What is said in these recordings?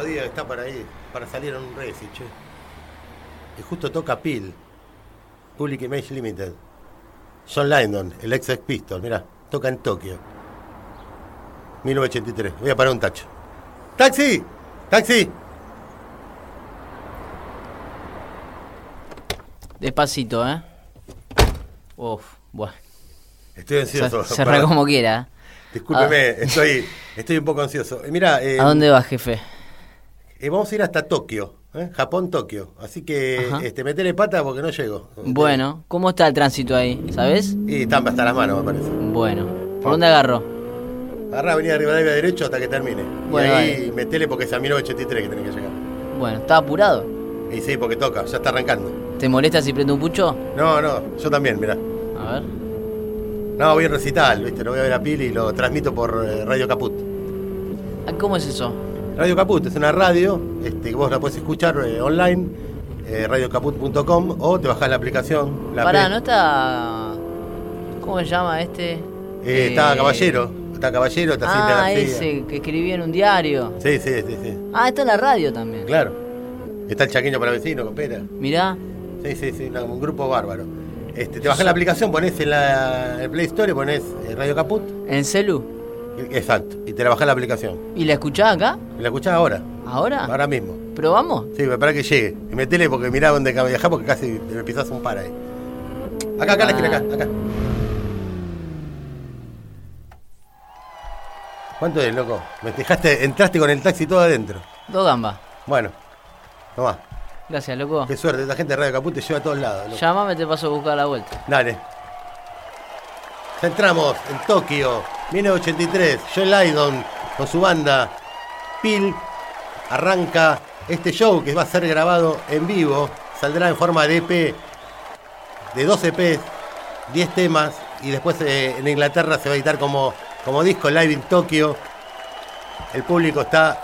lindo día que está para ir, para salir a un reci, che. Y justo toca Peel, Public Image Limited. John Lydon, el ex ex Pistol, mirá, toca en Tokio. 1983. Voy a parar un tacho. ¡Taxi! ¡Taxi! Despacito, ¿eh? Uf, bueno. Estoy ansioso. Se- Cerra como quiera. Discúlpeme, estoy, estoy un poco ansioso. Eh, Mira, eh, ¿A dónde vas, jefe? Eh, vamos a ir hasta Tokio, ¿eh? Japón, Tokio. Así que Ajá. este, metele pata porque no llego. Bueno, ¿cómo está el tránsito ahí? ¿Sabes? Y están hasta las manos, me parece. Bueno, ¿por dónde agarro? Agarrá Avenida Rivadavia derecho hasta que termine. Bueno, y ahí metele porque es a 1983 que tiene que llegar. Bueno, ¿está apurado? Y sí, porque toca, ya está arrancando. ¿Te molesta si prendo un pucho? No, no, yo también, mirá. A ver. No, voy a recital, ¿viste? No voy a ver a Pili y lo transmito por eh, Radio Caput. Ah, ¿Cómo es eso? Radio Caput es una radio este, que vos la podés escuchar eh, online, eh, radiocaput.com o te bajás la aplicación. La Pará, Play- ¿no está. ¿Cómo se llama este? Eh, está Caballero, está Caballero, está Cintia Ah, García. ese que escribía en un diario. Sí, sí, sí, sí. Ah, está en la radio también. Claro. Está el Chaqueño para vecino, coopera. Mirá. Sí, sí, sí, una- un grupo bárbaro. Este, te bajás la aplicación, pones en la el Play Store, pones eh, Radio Caput. ¿En celu? Exacto. Y te la bajás la aplicación. ¿Y la escuchás acá? Y la escuchás ahora. ¿Ahora? Ahora mismo. ¿Probamos? Sí, para que llegue. Y metele porque mirá dónde viajar porque casi me pisás un par ahí. Acá, acá, en la esquina, acá, acá. ¿Cuánto es, loco? Me dejaste, entraste con el taxi todo adentro. Dos gambas. Bueno, tomá. Gracias, loco. Qué suerte, esta gente de Radio Caput te lleva a todos lados. loco. Llamame, te paso a buscar la vuelta. Dale. Ya entramos en Tokio, 1983. John Lydon con su banda Pil arranca este show que va a ser grabado en vivo. Saldrá en forma de EP, de 12 EPs, 10 temas. Y después eh, en Inglaterra se va a editar como, como disco live in Tokio. El público está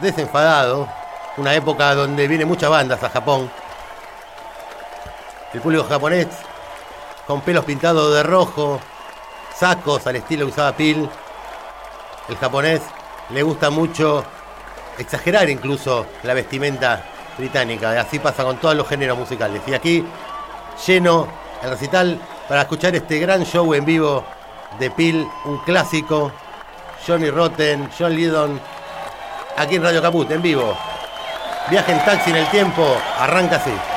desenfadado. Una época donde vienen muchas bandas a Japón. El público japonés con pelos pintados de rojo, sacos al estilo usaba Pil. El japonés le gusta mucho exagerar incluso la vestimenta británica. Así pasa con todos los géneros musicales. Y aquí lleno el recital para escuchar este gran show en vivo de Pil, un clásico. Johnny Rotten, John Lydon, aquí en Radio Caput, en vivo. Viaje en taxi en el tiempo, arranca así.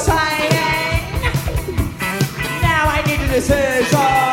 saying. Now I need a decision.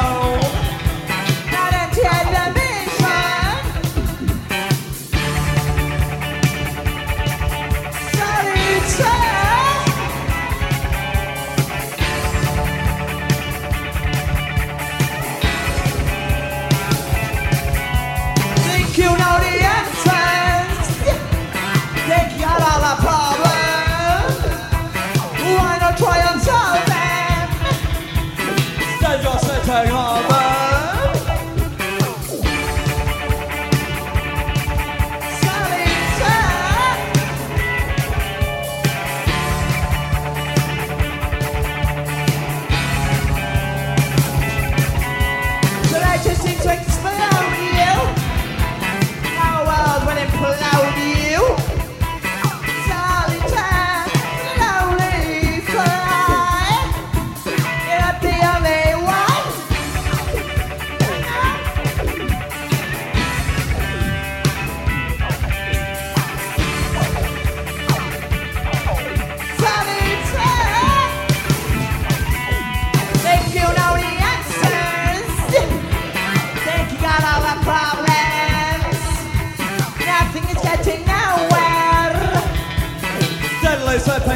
realize that